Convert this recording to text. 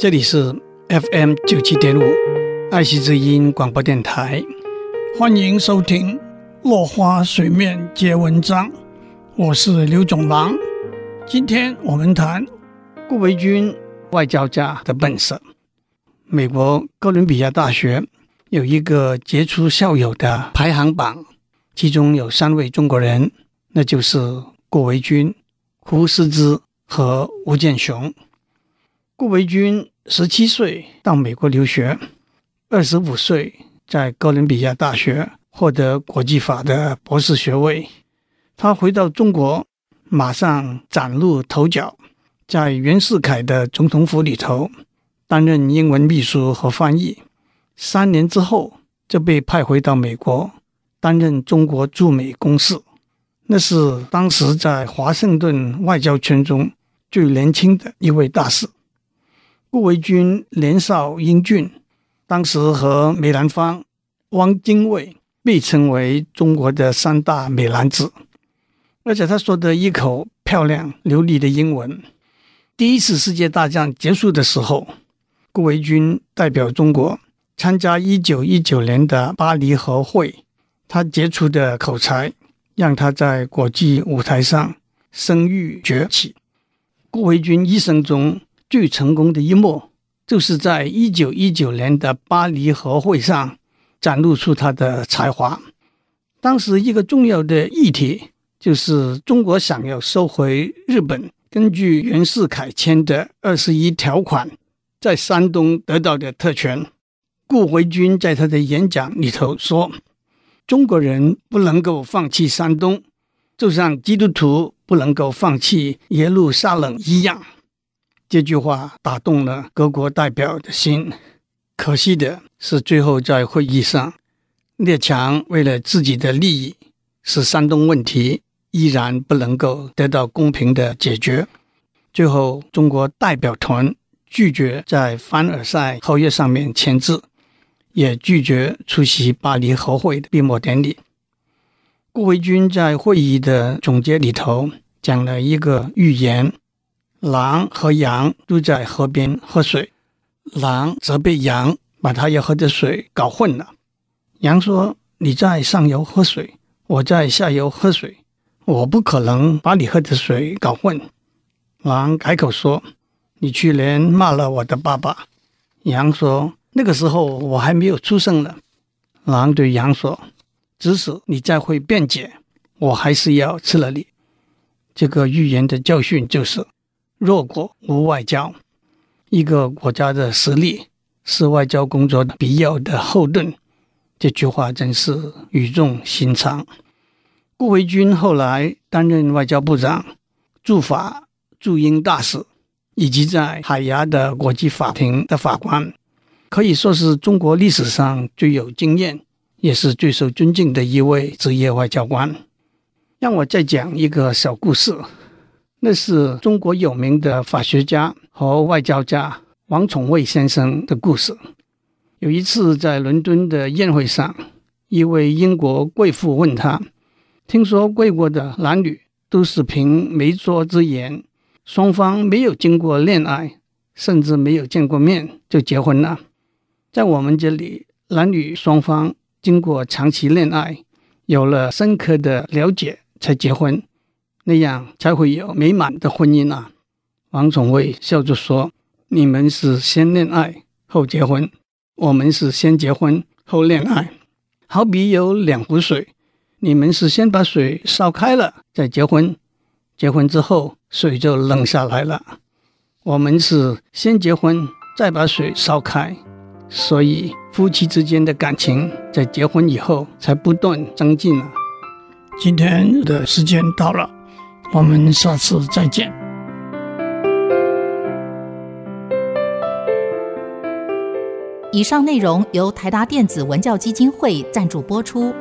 这里是 FM 九七点五爱惜之音广播电台，欢迎收听《落花水面皆文章》，我是刘总郎。今天我们谈顾维钧外交家的本色。美国哥伦比亚大学有一个杰出校友的排行榜，其中有三位中国人，那就是顾维钧、胡适之和吴健雄。顾维钧十七岁到美国留学，二十五岁在哥伦比亚大学获得国际法的博士学位。他回到中国，马上崭露头角，在袁世凯的总统府里头担任英文秘书和翻译。三年之后，就被派回到美国担任中国驻美公使。那是当时在华盛顿外交圈中最年轻的一位大使。顾维钧年少英俊，当时和梅兰芳、汪精卫被称为中国的三大美男子，而且他说的一口漂亮流利的英文。第一次世界大战结束的时候，顾维钧代表中国参加一九一九年的巴黎和会，他杰出的口才让他在国际舞台上声誉崛起。顾维钧一生中，最成功的一幕，就是在一九一九年的巴黎和会上展露出他的才华。当时一个重要的议题就是中国想要收回日本根据袁世凯签的二十一条款在山东得到的特权。顾维钧在他的演讲里头说：“中国人不能够放弃山东，就像基督徒不能够放弃耶路撒冷一样。”这句话打动了各国代表的心，可惜的是，最后在会议上，列强为了自己的利益，使山东问题依然不能够得到公平的解决。最后，中国代表团拒绝在凡尔赛合约上面签字，也拒绝出席巴黎和会的闭幕典礼。顾维钧在会议的总结里头讲了一个预言。狼和羊都在河边喝水，狼则被羊把他要喝的水搞混了。羊说：“你在上游喝水，我在下游喝水，我不可能把你喝的水搞混。”狼改口说：“你去年骂了我的爸爸。”羊说：“那个时候我还没有出生呢。”狼对羊说：“即使你再会辩解，我还是要吃了你。”这个寓言的教训就是。弱国无外交，一个国家的实力是外交工作的必要的后盾。这句话真是语重心长。顾维钧后来担任外交部长、驻法驻英大使，以及在海牙的国际法庭的法官，可以说是中国历史上最有经验，也是最受尊敬的一位职业外交官。让我再讲一个小故事。那是中国有名的法学家和外交家王宠惠先生的故事。有一次在伦敦的宴会上，一位英国贵妇问他：“听说贵国的男女都是凭媒妁之言，双方没有经过恋爱，甚至没有见过面就结婚了。在我们这里，男女双方经过长期恋爱，有了深刻的了解才结婚。”那样才会有美满的婚姻啊！王宠惠笑着说：“你们是先恋爱后结婚，我们是先结婚后恋爱。好比有两壶水，你们是先把水烧开了再结婚，结婚之后水就冷下来了。我们是先结婚再把水烧开，所以夫妻之间的感情在结婚以后才不断增进了。”今天的时间到了。我们下次再见。以上内容由台达电子文教基金会赞助播出。